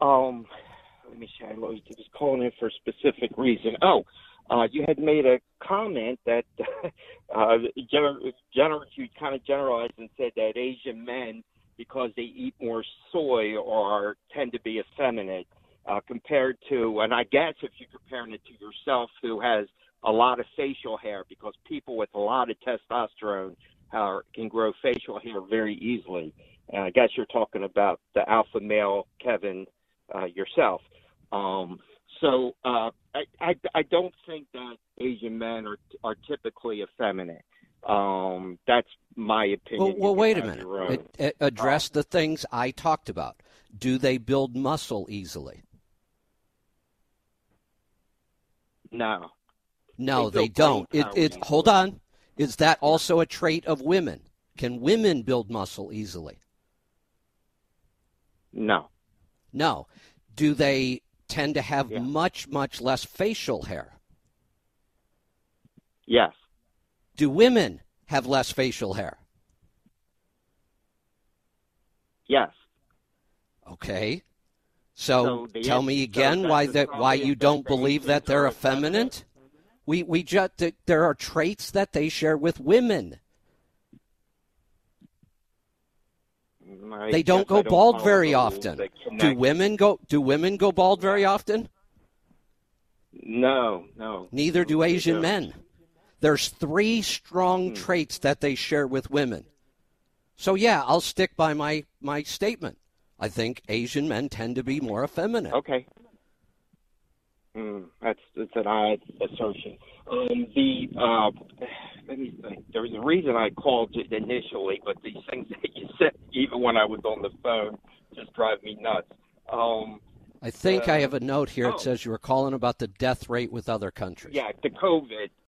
Um, let me see. I was calling in for a specific reason. Oh, uh, you had made a comment that uh, gener- gener- you kind of generalized and said that Asian men, because they eat more soy, are tend to be effeminate uh, compared to, and I guess if you're comparing it to yourself, who has a lot of facial hair, because people with a lot of testosterone are, can grow facial hair very easily. And I guess you're talking about the alpha male Kevin uh, yourself. Um, so uh, I, I I don't think that Asian men are are typically effeminate. Um, that's my opinion. Well, well wait a minute. Address the things I talked about. Do they build muscle easily? No. No, they, they don't. It, it, hold on. Is that also a trait of women? Can women build muscle easily? No. No. Do they tend to have yeah. much, much less facial hair? Yes. Do women have less facial hair? Yes. Okay. So, so tell me again so why that why you don't believe that they're effeminate? We we just there are traits that they share with women. I they don't go don't bald very often. Do women go do women go bald very often? No, no. Neither do Asian men. There's three strong hmm. traits that they share with women. So yeah, I'll stick by my my statement. I think Asian men tend to be more effeminate. Okay. Mm, that's that's an odd assertion. Um, the uh, think. There was a reason I called it initially, but these things that you said, even when I was on the phone, just drive me nuts. Um, I think uh, I have a note here. It oh. says you were calling about the death rate with other countries. Yeah, the COVID.